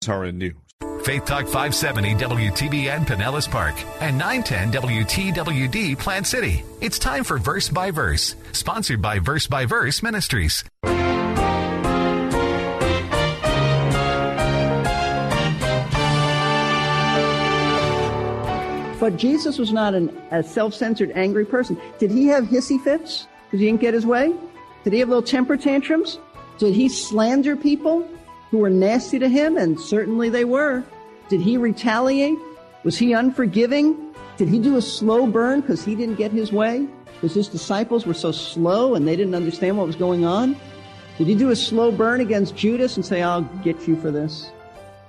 Torah News. Faith Talk 570 WTBN Pinellas Park and 910 WTWD Plant City. It's time for Verse by Verse, sponsored by Verse by Verse Ministries. But Jesus was not an, a self censored, angry person. Did he have hissy fits? Because he didn't get his way? Did he have little temper tantrums? Did he slander people who were nasty to him? And certainly they were. Did he retaliate? Was he unforgiving? Did he do a slow burn because he didn't get his way? Because his disciples were so slow and they didn't understand what was going on? Did he do a slow burn against Judas and say, I'll get you for this?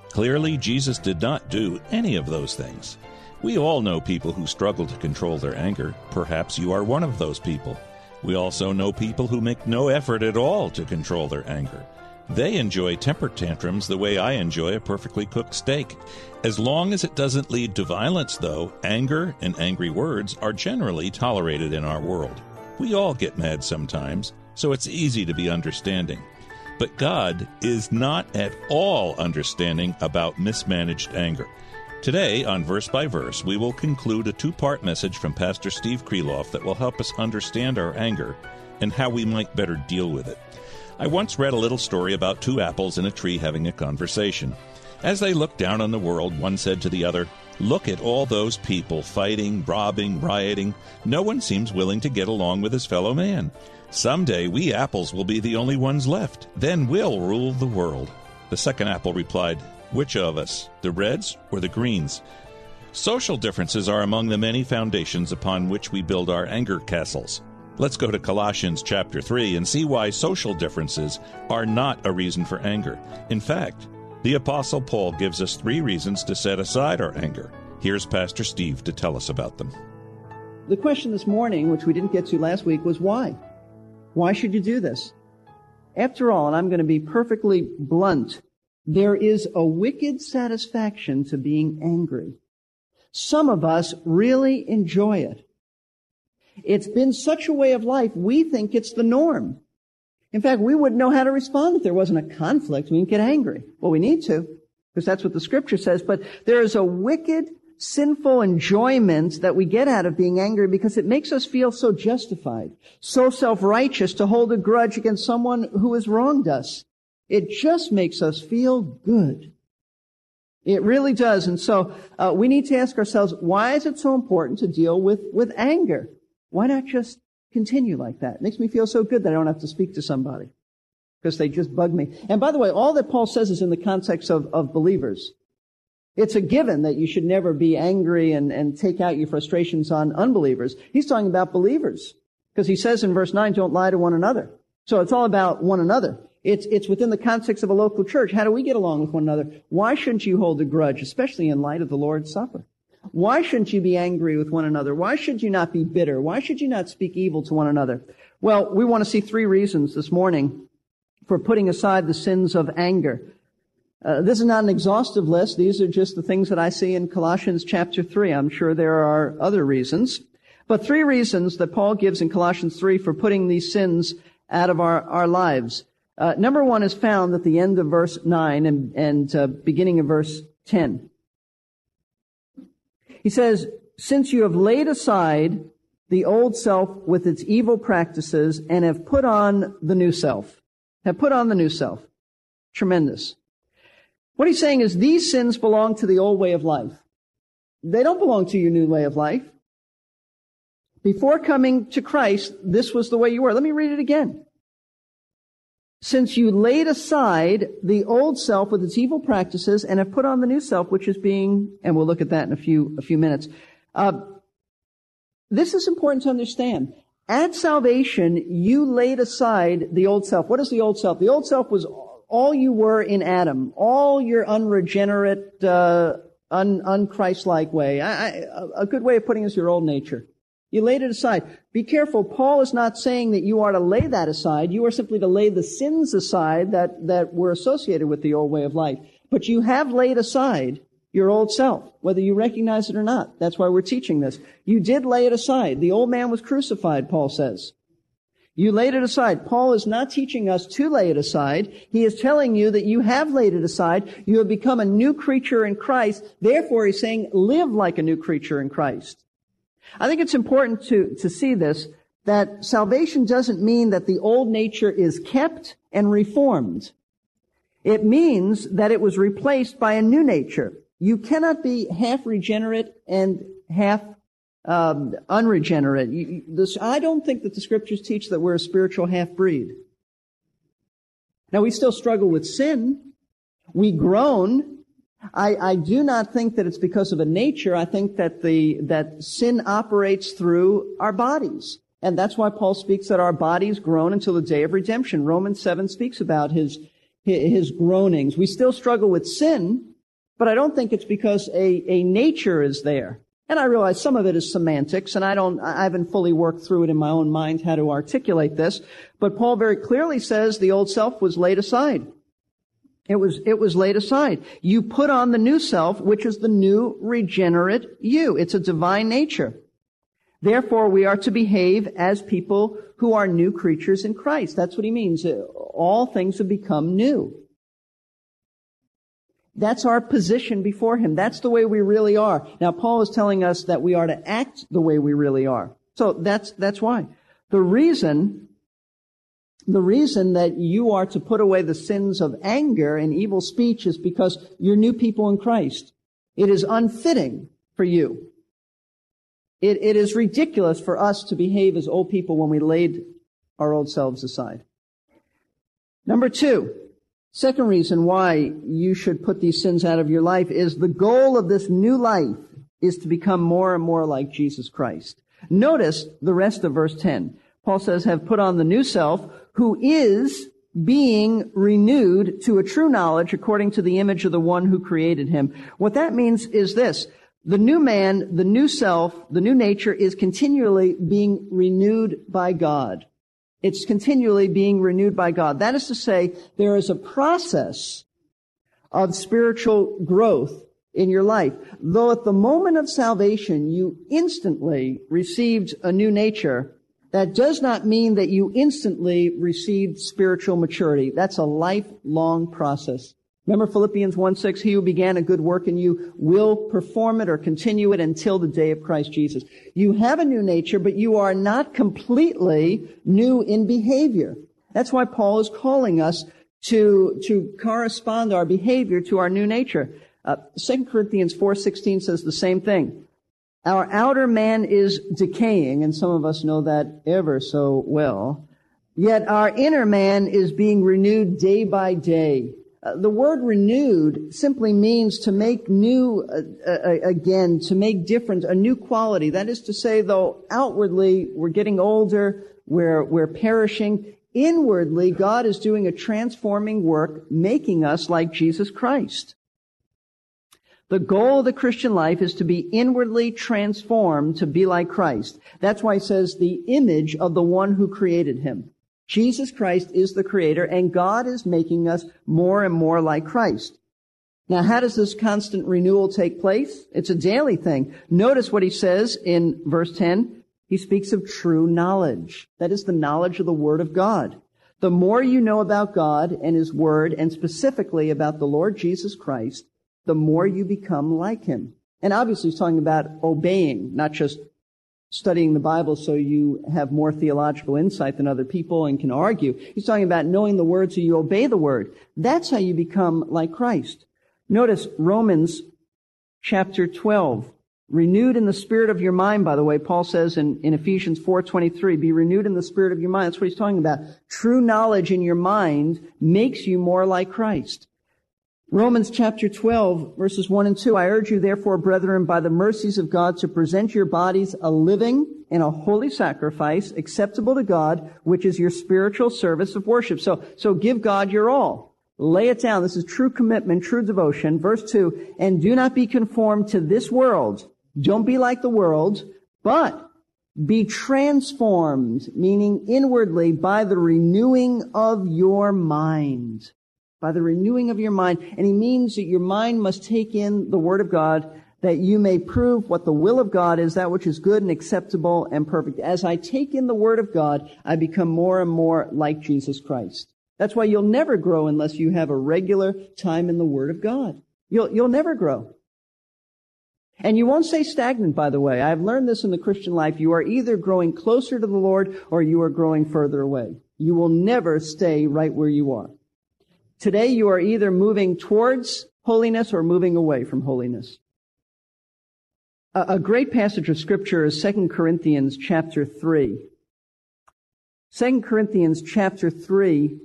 Clearly, Jesus did not do any of those things. We all know people who struggle to control their anger. Perhaps you are one of those people. We also know people who make no effort at all to control their anger. They enjoy temper tantrums the way I enjoy a perfectly cooked steak. As long as it doesn't lead to violence, though, anger and angry words are generally tolerated in our world. We all get mad sometimes, so it's easy to be understanding. But God is not at all understanding about mismanaged anger. Today, on Verse by Verse, we will conclude a two part message from Pastor Steve Kreloff that will help us understand our anger and how we might better deal with it. I once read a little story about two apples in a tree having a conversation. As they looked down on the world, one said to the other, Look at all those people fighting, robbing, rioting. No one seems willing to get along with his fellow man. Someday we apples will be the only ones left. Then we'll rule the world. The second apple replied, which of us, the Reds or the Greens? Social differences are among the many foundations upon which we build our anger castles. Let's go to Colossians chapter 3 and see why social differences are not a reason for anger. In fact, the Apostle Paul gives us three reasons to set aside our anger. Here's Pastor Steve to tell us about them. The question this morning, which we didn't get to last week, was why? Why should you do this? After all, and I'm going to be perfectly blunt, there is a wicked satisfaction to being angry. Some of us really enjoy it. It's been such a way of life, we think it's the norm. In fact, we wouldn't know how to respond if there wasn't a conflict. We can get angry. Well, we need to, because that's what the scripture says. But there is a wicked, sinful enjoyment that we get out of being angry because it makes us feel so justified, so self-righteous to hold a grudge against someone who has wronged us. It just makes us feel good. It really does. And so uh, we need to ask ourselves, why is it so important to deal with, with anger? Why not just continue like that? It makes me feel so good that I don't have to speak to somebody because they just bug me. And by the way, all that Paul says is in the context of, of believers. It's a given that you should never be angry and, and take out your frustrations on unbelievers. He's talking about believers because he says in verse 9, don't lie to one another. So it's all about one another. It's, it's within the context of a local church. How do we get along with one another? Why shouldn't you hold a grudge, especially in light of the Lord's Supper? Why shouldn't you be angry with one another? Why should you not be bitter? Why should you not speak evil to one another? Well, we want to see three reasons this morning for putting aside the sins of anger. Uh, this is not an exhaustive list. These are just the things that I see in Colossians chapter 3. I'm sure there are other reasons. But three reasons that Paul gives in Colossians 3 for putting these sins out of our, our lives. Uh, number one is found at the end of verse 9 and, and uh, beginning of verse 10. He says, Since you have laid aside the old self with its evil practices and have put on the new self, have put on the new self. Tremendous. What he's saying is these sins belong to the old way of life. They don't belong to your new way of life. Before coming to Christ, this was the way you were. Let me read it again since you laid aside the old self with its evil practices and have put on the new self, which is being, and we'll look at that in a few, a few minutes. Uh, this is important to understand. At salvation, you laid aside the old self. What is the old self? The old self was all you were in Adam, all your unregenerate, uh, un, unchristlike way. I, I, a good way of putting it is your old nature. You laid it aside. Be careful. Paul is not saying that you are to lay that aside. You are simply to lay the sins aside that, that were associated with the old way of life. But you have laid aside your old self, whether you recognize it or not. That's why we're teaching this. You did lay it aside. The old man was crucified, Paul says. You laid it aside. Paul is not teaching us to lay it aside. He is telling you that you have laid it aside. You have become a new creature in Christ. Therefore, he's saying, live like a new creature in Christ. I think it's important to, to see this, that salvation doesn't mean that the old nature is kept and reformed. It means that it was replaced by a new nature. You cannot be half regenerate and half um, unregenerate. You, this, I don't think that the scriptures teach that we're a spiritual half breed. Now we still struggle with sin. We groan. I, I do not think that it's because of a nature. I think that the that sin operates through our bodies. And that's why Paul speaks that our bodies groan until the day of redemption. Romans 7 speaks about his, his groanings. We still struggle with sin, but I don't think it's because a, a nature is there. And I realize some of it is semantics, and I don't, I haven't fully worked through it in my own mind how to articulate this. But Paul very clearly says the old self was laid aside. It was, it was laid aside. You put on the new self, which is the new regenerate you. It's a divine nature. Therefore, we are to behave as people who are new creatures in Christ. That's what he means. All things have become new. That's our position before him. That's the way we really are. Now, Paul is telling us that we are to act the way we really are. So that's, that's why. The reason the reason that you are to put away the sins of anger and evil speech is because you're new people in Christ. It is unfitting for you. It, it is ridiculous for us to behave as old people when we laid our old selves aside. Number two, second reason why you should put these sins out of your life is the goal of this new life is to become more and more like Jesus Christ. Notice the rest of verse 10. Paul says, have put on the new self, who is being renewed to a true knowledge according to the image of the one who created him. What that means is this. The new man, the new self, the new nature is continually being renewed by God. It's continually being renewed by God. That is to say, there is a process of spiritual growth in your life. Though at the moment of salvation, you instantly received a new nature, that does not mean that you instantly received spiritual maturity. That's a lifelong process. Remember Philippians 1 6, he who began a good work in you will perform it or continue it until the day of Christ Jesus. You have a new nature, but you are not completely new in behavior. That's why Paul is calling us to, to correspond our behavior to our new nature. Uh, 2 Corinthians 4.16 says the same thing. Our outer man is decaying, and some of us know that ever so well. Yet our inner man is being renewed day by day. Uh, the word renewed simply means to make new uh, uh, again, to make different, a new quality. That is to say, though outwardly we're getting older, we're, we're perishing, inwardly God is doing a transforming work, making us like Jesus Christ. The goal of the Christian life is to be inwardly transformed to be like Christ. That's why he says the image of the one who created him. Jesus Christ is the creator and God is making us more and more like Christ. Now, how does this constant renewal take place? It's a daily thing. Notice what he says in verse 10. He speaks of true knowledge. That is the knowledge of the Word of God. The more you know about God and His Word, and specifically about the Lord Jesus Christ, the more you become like him. And obviously he's talking about obeying, not just studying the Bible so you have more theological insight than other people and can argue. He's talking about knowing the word so you obey the word. That's how you become like Christ. Notice Romans chapter 12. Renewed in the spirit of your mind, by the way, Paul says in, in Ephesians 4.23, be renewed in the spirit of your mind. That's what he's talking about. True knowledge in your mind makes you more like Christ. Romans chapter 12, verses 1 and 2. I urge you, therefore, brethren, by the mercies of God, to present your bodies a living and a holy sacrifice, acceptable to God, which is your spiritual service of worship. So, so give God your all. Lay it down. This is true commitment, true devotion. Verse 2, and do not be conformed to this world. Don't be like the world, but be transformed, meaning inwardly, by the renewing of your mind. By the renewing of your mind. And he means that your mind must take in the Word of God that you may prove what the will of God is, that which is good and acceptable and perfect. As I take in the Word of God, I become more and more like Jesus Christ. That's why you'll never grow unless you have a regular time in the Word of God. You'll, you'll never grow. And you won't stay stagnant, by the way. I've learned this in the Christian life. You are either growing closer to the Lord or you are growing further away. You will never stay right where you are. Today you are either moving towards holiness or moving away from holiness. A, great passage of scripture is 2 Corinthians chapter 3. 2 Corinthians chapter 3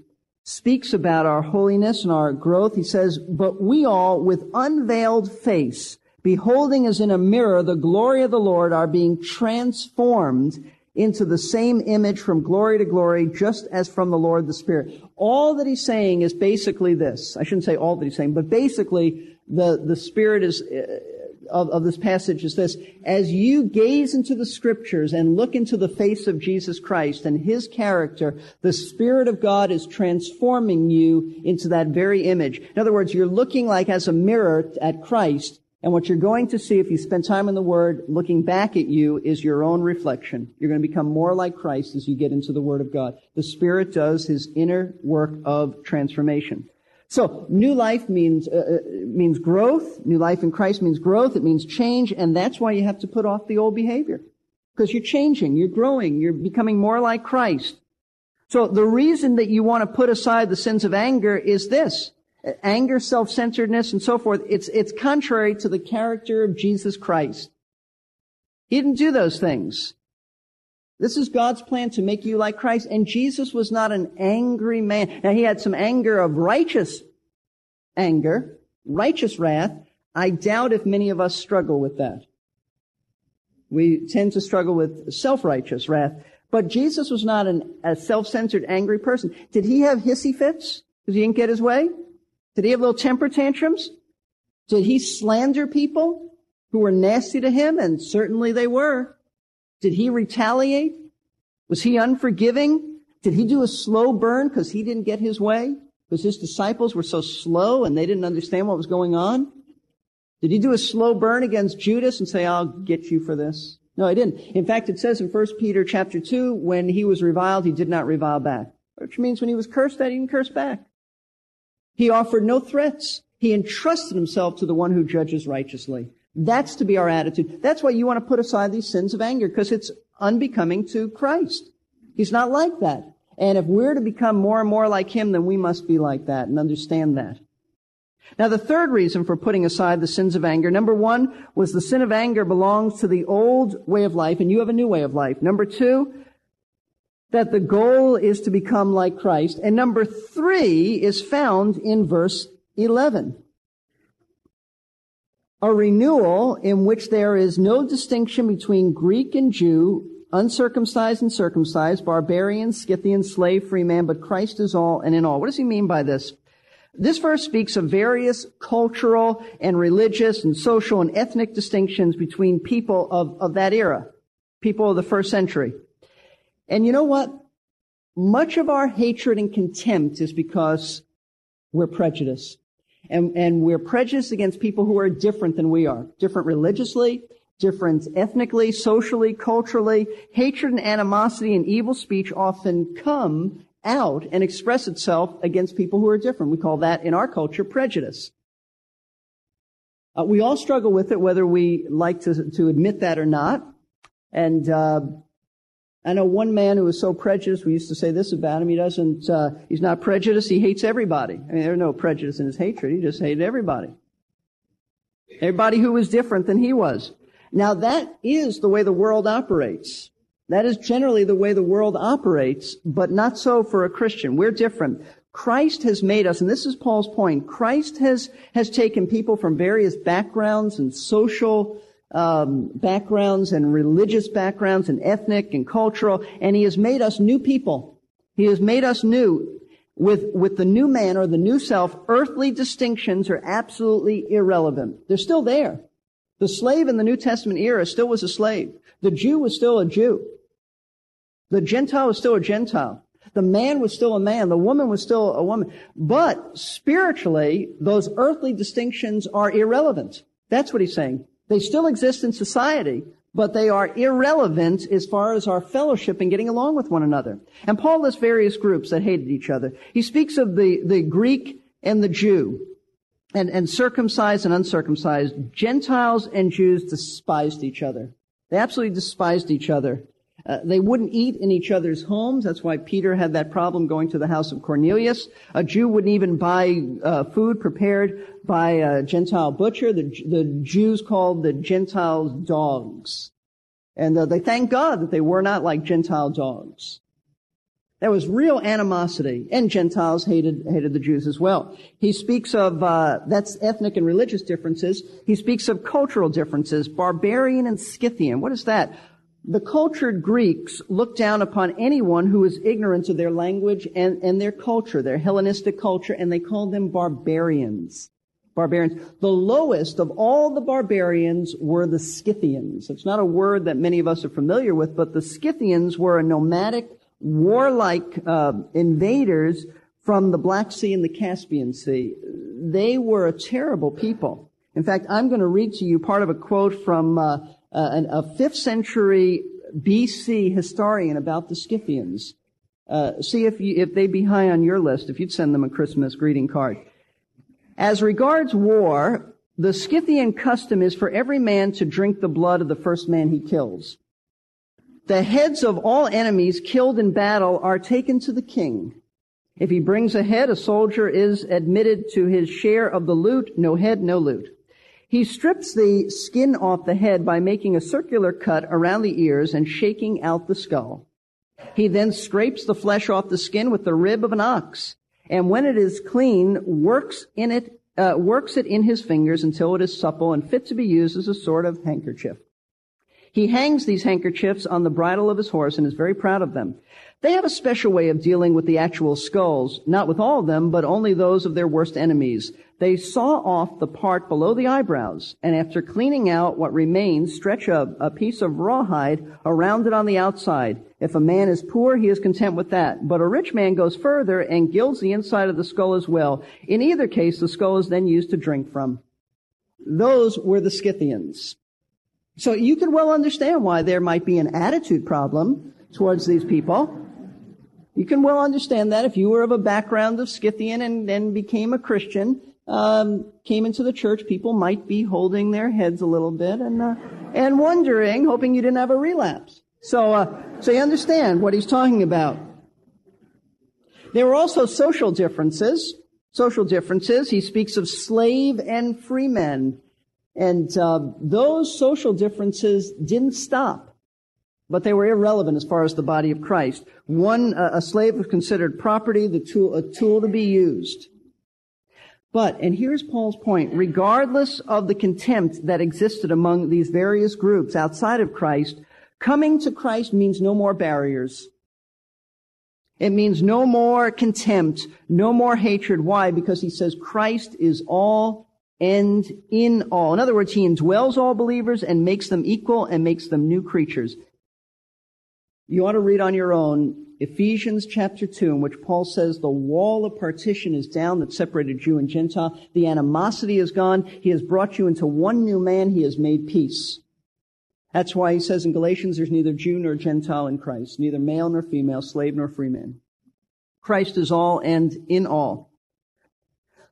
speaks about our holiness and our growth. He says, But we all, with unveiled face, beholding as in a mirror the glory of the Lord, are being transformed into the same image from glory to glory, just as from the Lord the Spirit. All that he's saying is basically this. I shouldn't say all that he's saying, but basically the, the Spirit is, uh, of, of this passage is this. As you gaze into the scriptures and look into the face of Jesus Christ and his character, the Spirit of God is transforming you into that very image. In other words, you're looking like as a mirror at Christ, and what you're going to see if you spend time in the Word, looking back at you, is your own reflection. You're going to become more like Christ as you get into the Word of God. The Spirit does His inner work of transformation. So, new life means, uh, uh, means growth. New life in Christ means growth. It means change. And that's why you have to put off the old behavior. Because you're changing, you're growing, you're becoming more like Christ. So the reason that you want to put aside the sins of anger is this. Anger, self-centeredness, and so forth. It's, it's contrary to the character of Jesus Christ. He didn't do those things. This is God's plan to make you like Christ. And Jesus was not an angry man. Now he had some anger of righteous anger, righteous wrath. I doubt if many of us struggle with that. We tend to struggle with self-righteous wrath. But Jesus was not an, a self-centered, angry person. Did he have hissy fits because he didn't get his way? Did he have little temper tantrums? Did he slander people who were nasty to him? And certainly they were. Did he retaliate? Was he unforgiving? Did he do a slow burn because he didn't get his way? Because his disciples were so slow and they didn't understand what was going on? Did he do a slow burn against Judas and say, I'll get you for this? No, he didn't. In fact, it says in 1 Peter chapter 2, when he was reviled, he did not revile back. Which means when he was cursed at, he didn't curse back. He offered no threats. He entrusted himself to the one who judges righteously. That's to be our attitude. That's why you want to put aside these sins of anger, because it's unbecoming to Christ. He's not like that. And if we're to become more and more like Him, then we must be like that and understand that. Now the third reason for putting aside the sins of anger, number one, was the sin of anger belongs to the old way of life and you have a new way of life. Number two, that the goal is to become like Christ. And number three is found in verse 11 a renewal in which there is no distinction between Greek and Jew, uncircumcised and circumcised, barbarian, Scythian, slave, free man, but Christ is all and in all. What does he mean by this? This verse speaks of various cultural and religious and social and ethnic distinctions between people of, of that era, people of the first century. And you know what? Much of our hatred and contempt is because we're prejudiced. And, and we're prejudiced against people who are different than we are. Different religiously, different ethnically, socially, culturally. Hatred and animosity and evil speech often come out and express itself against people who are different. We call that in our culture prejudice. Uh, we all struggle with it, whether we like to, to admit that or not. And uh, I know one man who was so prejudiced. We used to say this about him. He doesn't. Uh, he's not prejudiced. He hates everybody. I mean, there's no prejudice in his hatred. He just hated everybody. Everybody who was different than he was. Now that is the way the world operates. That is generally the way the world operates, but not so for a Christian. We're different. Christ has made us, and this is Paul's point, Christ has, has taken people from various backgrounds and social um, backgrounds and religious backgrounds and ethnic and cultural, and He has made us new people. He has made us new. with, with the new man or the new self, earthly distinctions are absolutely irrelevant. They're still there. The slave in the New Testament era still was a slave. The Jew was still a Jew. The Gentile was still a Gentile. The man was still a man. The woman was still a woman. But spiritually, those earthly distinctions are irrelevant. That's what he's saying. They still exist in society, but they are irrelevant as far as our fellowship and getting along with one another. And Paul lists various groups that hated each other. He speaks of the, the Greek and the Jew, and, and circumcised and uncircumcised. Gentiles and Jews despised each other. They absolutely despised each other. Uh, they wouldn't eat in each other's homes. That's why Peter had that problem going to the house of Cornelius. A Jew wouldn't even buy uh, food prepared by a Gentile butcher. The, the Jews called the Gentiles dogs. And uh, they thank God that they were not like Gentile dogs. There was real animosity, and Gentiles hated hated the Jews as well. He speaks of uh, that's ethnic and religious differences. He speaks of cultural differences, barbarian and Scythian. What is that? The cultured Greeks looked down upon anyone who was ignorant of their language and, and their culture, their Hellenistic culture, and they called them barbarians. Barbarians. The lowest of all the barbarians were the Scythians. It's not a word that many of us are familiar with, but the Scythians were a nomadic, warlike uh, invaders from the Black Sea and the Caspian Sea. They were a terrible people. In fact, I'm going to read to you part of a quote from uh, uh, an, a fifth century BC historian about the Scythians. Uh, see if you, if they'd be high on your list, if you'd send them a Christmas greeting card. As regards war, the Scythian custom is for every man to drink the blood of the first man he kills. The heads of all enemies killed in battle are taken to the king. If he brings a head, a soldier is admitted to his share of the loot. No head, no loot. He strips the skin off the head by making a circular cut around the ears and shaking out the skull. He then scrapes the flesh off the skin with the rib of an ox, and when it is clean, works in it, uh, works it in his fingers until it is supple and fit to be used as a sort of handkerchief. He hangs these handkerchiefs on the bridle of his horse and is very proud of them. They have a special way of dealing with the actual skulls, not with all of them, but only those of their worst enemies. They saw off the part below the eyebrows, and after cleaning out what remains, stretch a, a piece of rawhide around it on the outside. If a man is poor, he is content with that. But a rich man goes further and gilds the inside of the skull as well. In either case, the skull is then used to drink from. Those were the Scythians. So you can well understand why there might be an attitude problem towards these people. You can well understand that if you were of a background of Scythian and then became a Christian, um, came into the church, people might be holding their heads a little bit and uh, and wondering, hoping you didn't have a relapse. So, uh, so you understand what he's talking about. There were also social differences. Social differences. He speaks of slave and free men, and uh, those social differences didn't stop but they were irrelevant as far as the body of Christ. One, a slave was considered property, the tool, a tool to be used. But, and here's Paul's point, regardless of the contempt that existed among these various groups outside of Christ, coming to Christ means no more barriers. It means no more contempt, no more hatred. Why? Because he says Christ is all and in all. In other words, he indwells all believers and makes them equal and makes them new creatures. You ought to read on your own Ephesians chapter 2, in which Paul says the wall of partition is down that separated Jew and Gentile. The animosity is gone. He has brought you into one new man. He has made peace. That's why he says in Galatians, there's neither Jew nor Gentile in Christ, neither male nor female, slave nor free man. Christ is all and in all.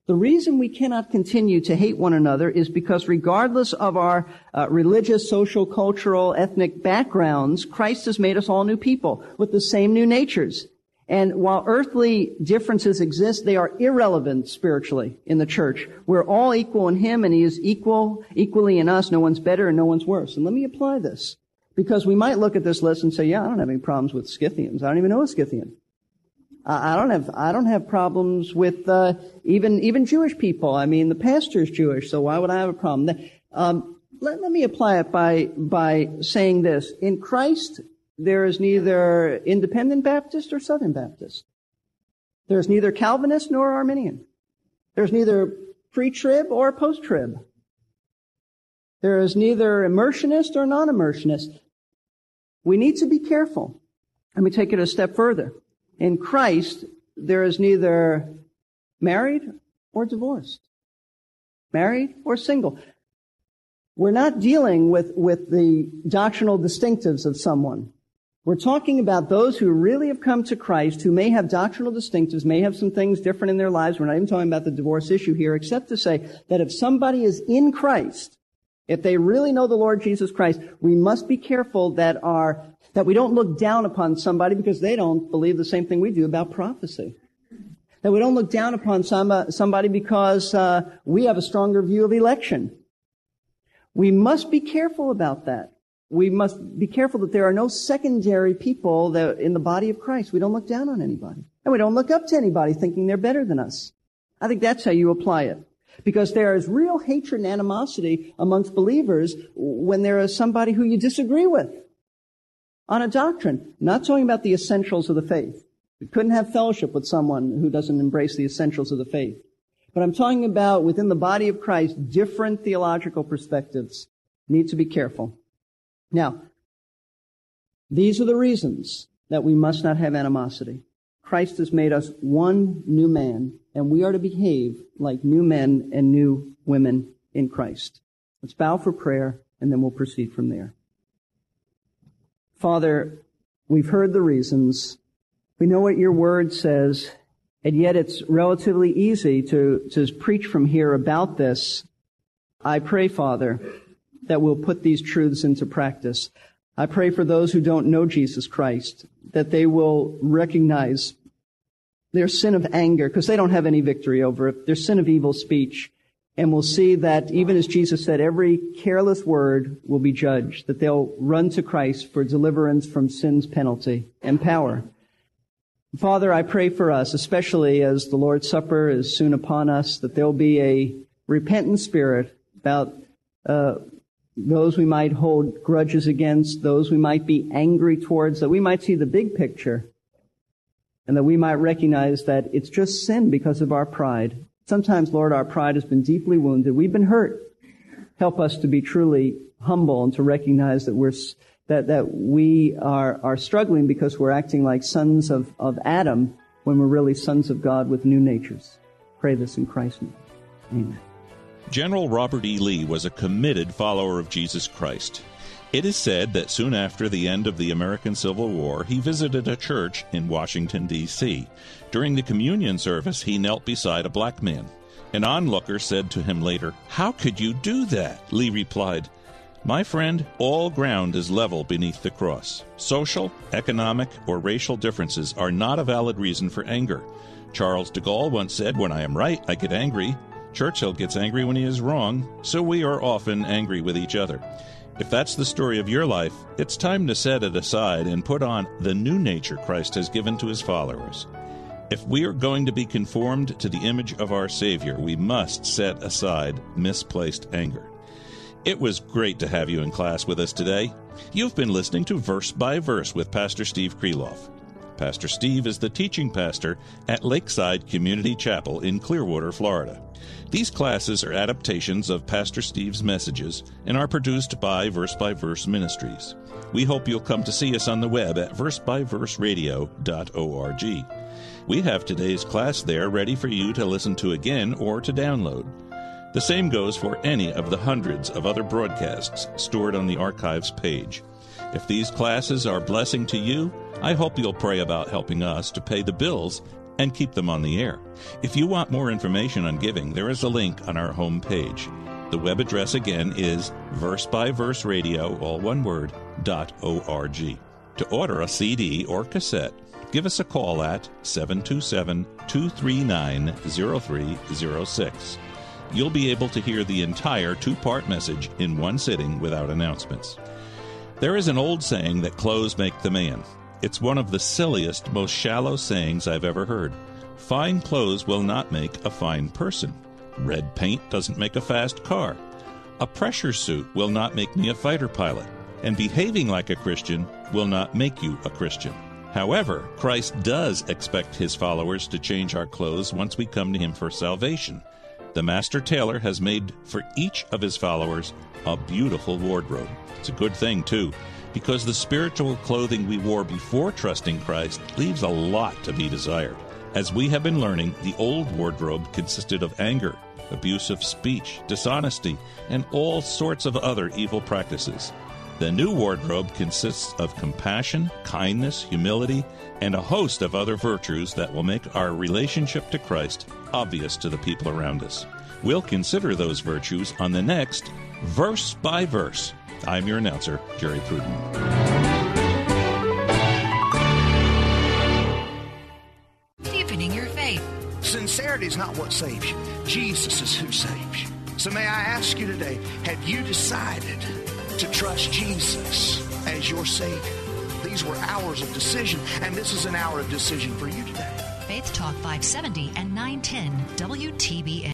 The reason we cannot continue to hate one another is because regardless of our uh, religious, social, cultural, ethnic backgrounds, Christ has made us all new people with the same new natures. And while earthly differences exist, they are irrelevant spiritually in the church. We're all equal in Him and He is equal, equally in us. No one's better and no one's worse. And let me apply this. Because we might look at this list and say, yeah, I don't have any problems with Scythians. I don't even know a Scythian. I don't have I don't have problems with uh, even even Jewish people. I mean, the pastor is Jewish, so why would I have a problem? Um, let, let me apply it by by saying this: in Christ, there is neither independent Baptist or Southern Baptist. There's neither Calvinist nor Arminian. There's neither pre-trib or post-trib. There is neither immersionist or non-immersionist. We need to be careful. Let me take it a step further. In Christ, there is neither married or divorced. Married or single. We're not dealing with, with the doctrinal distinctives of someone. We're talking about those who really have come to Christ, who may have doctrinal distinctives, may have some things different in their lives. We're not even talking about the divorce issue here, except to say that if somebody is in Christ, if they really know the Lord Jesus Christ, we must be careful that our, that we don't look down upon somebody because they don't believe the same thing we do about prophecy. That we don't look down upon some, somebody because uh, we have a stronger view of election. We must be careful about that we must be careful that there are no secondary people that in the body of Christ. We don't look down on anybody. And we don't look up to anybody thinking they're better than us. I think that's how you apply it. Because there is real hatred and animosity amongst believers when there is somebody who you disagree with on a doctrine. Not talking about the essentials of the faith. We couldn't have fellowship with someone who doesn't embrace the essentials of the faith. But I'm talking about within the body of Christ, different theological perspectives. Need to be careful. Now, these are the reasons that we must not have animosity. Christ has made us one new man, and we are to behave like new men and new women in Christ. Let's bow for prayer, and then we'll proceed from there. Father, we've heard the reasons. We know what your word says, and yet it's relatively easy to, to preach from here about this. I pray, Father, that we'll put these truths into practice. I pray for those who don't know Jesus Christ, that they will recognize their sin of anger, because they don't have any victory over it, their sin of evil speech, and we'll see that even as Jesus said, every careless word will be judged, that they'll run to Christ for deliverance from sin's penalty and power. Father, I pray for us, especially as the Lord's Supper is soon upon us, that there'll be a repentant spirit about uh, those we might hold grudges against, those we might be angry towards, that we might see the big picture, and that we might recognize that it's just sin because of our pride. Sometimes, Lord, our pride has been deeply wounded. We've been hurt. Help us to be truly humble and to recognize that we're that, that we are, are struggling because we're acting like sons of, of Adam when we're really sons of God with new natures. Pray this in Christ's name. Amen. General Robert E. Lee was a committed follower of Jesus Christ. It is said that soon after the end of the American Civil War, he visited a church in Washington, D.C. During the communion service, he knelt beside a black man. An onlooker said to him later, How could you do that? Lee replied, My friend, all ground is level beneath the cross. Social, economic, or racial differences are not a valid reason for anger. Charles de Gaulle once said, When I am right, I get angry. Churchill gets angry when he is wrong, so we are often angry with each other. If that's the story of your life, it's time to set it aside and put on the new nature Christ has given to his followers. If we are going to be conformed to the image of our Savior, we must set aside misplaced anger. It was great to have you in class with us today. You've been listening to Verse by Verse with Pastor Steve Kreloff. Pastor Steve is the teaching pastor at Lakeside Community Chapel in Clearwater, Florida. These classes are adaptations of Pastor Steve's messages and are produced by Verse by Verse Ministries. We hope you'll come to see us on the web at versebyverseradio.org. We have today's class there ready for you to listen to again or to download. The same goes for any of the hundreds of other broadcasts stored on the archives page. If these classes are blessing to you, I hope you'll pray about helping us to pay the bills and keep them on the air. If you want more information on giving, there is a link on our home page. The web address again is verse by verse radio, all one word, dot org. To order a CD or cassette, give us a call at 727 239 0306. You'll be able to hear the entire two part message in one sitting without announcements. There is an old saying that clothes make the man. It's one of the silliest, most shallow sayings I've ever heard. Fine clothes will not make a fine person. Red paint doesn't make a fast car. A pressure suit will not make me a fighter pilot. And behaving like a Christian will not make you a Christian. However, Christ does expect his followers to change our clothes once we come to him for salvation. The master tailor has made for each of his followers a beautiful wardrobe. It's a good thing, too, because the spiritual clothing we wore before trusting Christ leaves a lot to be desired. As we have been learning, the old wardrobe consisted of anger, abusive speech, dishonesty, and all sorts of other evil practices. The new wardrobe consists of compassion, kindness, humility, and a host of other virtues that will make our relationship to Christ obvious to the people around us. We'll consider those virtues on the next Verse by Verse. I'm your announcer, Jerry Pruden. Deepening your faith. Sincerity is not what saves you, Jesus is who saves you. So, may I ask you today have you decided to trust Jesus as your Savior? These were hours of decision, and this is an hour of decision for you today. Faith Talk 570 and 910 WTBN.